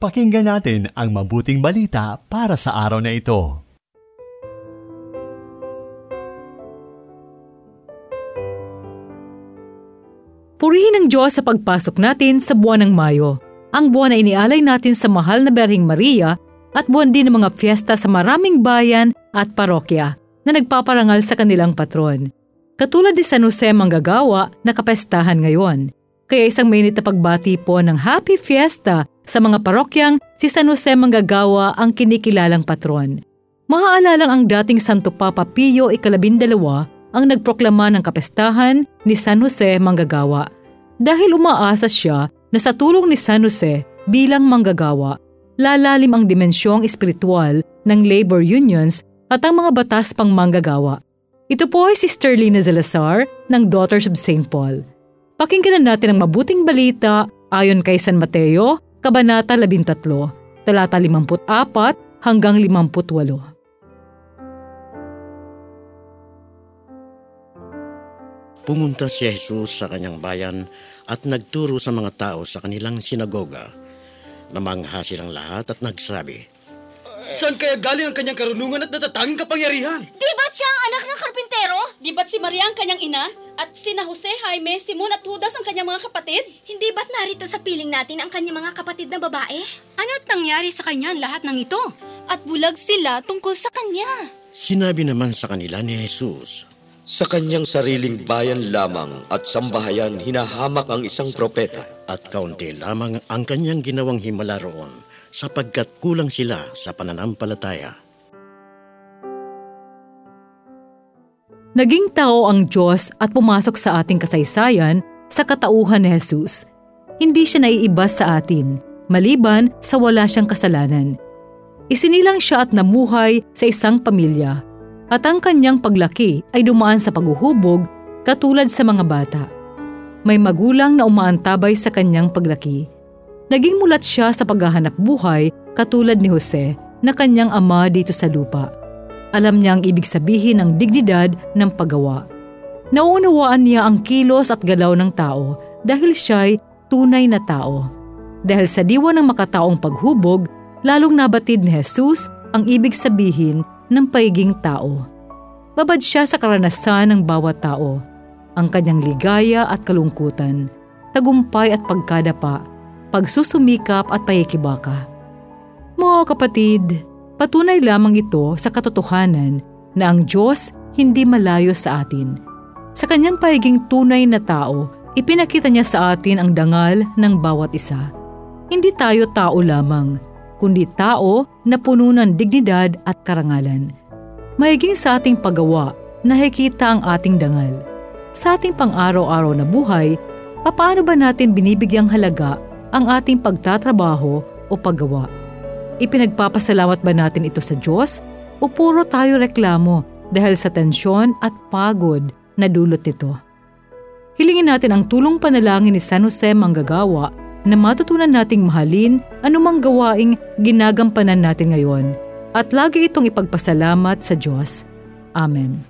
Pakinggan natin ang mabuting balita para sa araw na ito. Purihin ang Diyos sa pagpasok natin sa buwan ng Mayo. Ang buwan na inialay natin sa mahal na Berhing Maria at buwan din ng mga fiesta sa maraming bayan at parokya na nagpaparangal sa kanilang patron. Katulad ni San Jose Manggagawa na kapestahan ngayon. Kaya isang mainit na pagbati po ng Happy Fiesta sa mga parokyang si San Jose Manggagawa ang kinikilalang patron. Maaalalang ang dating Santo Papa Pio ikalabindalawa ang nagproklama ng kapestahan ni San Jose Manggagawa dahil umaasa siya na sa tulong ni San Jose bilang manggagawa, lalalim ang dimensyong espiritual ng labor unions at ang mga batas pang manggagawa. Ito po ay si Sterlina Zalazar ng Daughters of St. Paul. Pakinggan natin ang mabuting balita ayon kay San Mateo Kabanata 13, talata 54 hanggang 58. Pumunta si Jesus sa kanyang bayan at nagturo sa mga tao sa kanilang sinagoga. Namangha silang lahat at nagsabi, Saan kaya galing ang kanyang karunungan at natatanging kapangyarihan? Di ba't siya ang anak ng karpintero? Di ba't si Maria ang kanyang ina? At sina Jose, Jaime, Simon at Judas ang kanyang mga kapatid? Hindi ba't narito sa piling natin ang kanyang mga kapatid na babae? Ano't nangyari sa kanya lahat ng ito? At bulag sila tungkol sa kanya. Sinabi naman sa kanila ni Jesus, Sa kanyang sariling bayan lamang at sambahayan hinahamak ang isang propeta. at kaunti lamang ang kanyang ginawang himala roon sapagkat kulang sila sa pananampalataya. Naging tao ang Diyos at pumasok sa ating kasaysayan sa katauhan ni Jesus. Hindi siya naiiba sa atin, maliban sa wala siyang kasalanan. Isinilang siya at namuhay sa isang pamilya, at ang kanyang paglaki ay dumaan sa paghuhubog katulad sa mga bata. May magulang na umaantabay sa kanyang paglaki. Naging mulat siya sa paghahanap buhay katulad ni Jose na kanyang ama dito sa lupa. Alam niya ang ibig sabihin ng dignidad ng paggawa. Nauunawaan niya ang kilos at galaw ng tao dahil siya'y tunay na tao. Dahil sa diwa ng makataong paghubog, lalong nabatid ni Jesus ang ibig sabihin ng paiging tao. Babad siya sa karanasan ng bawat tao, ang kanyang ligaya at kalungkutan, tagumpay at pagkadapa, pagsusumikap at payikibaka. Mga kapatid, patunay lamang ito sa katotohanan na ang Diyos hindi malayo sa atin. Sa kanyang paiging tunay na tao, ipinakita niya sa atin ang dangal ng bawat isa. Hindi tayo tao lamang, kundi tao na puno ng dignidad at karangalan. Mahiging sa ating paggawa, nakikita ang ating dangal. Sa ating pang-araw-araw na buhay, paano ba natin binibigyang halaga ang ating pagtatrabaho o paggawa? Ipinagpapasalamat ba natin ito sa Diyos o puro tayo reklamo dahil sa tensyon at pagod na dulot nito? Hilingin natin ang tulong panalangin ni San Jose Manggagawa na matutunan nating mahalin anumang gawaing ginagampanan natin ngayon at lagi itong ipagpasalamat sa Diyos. Amen.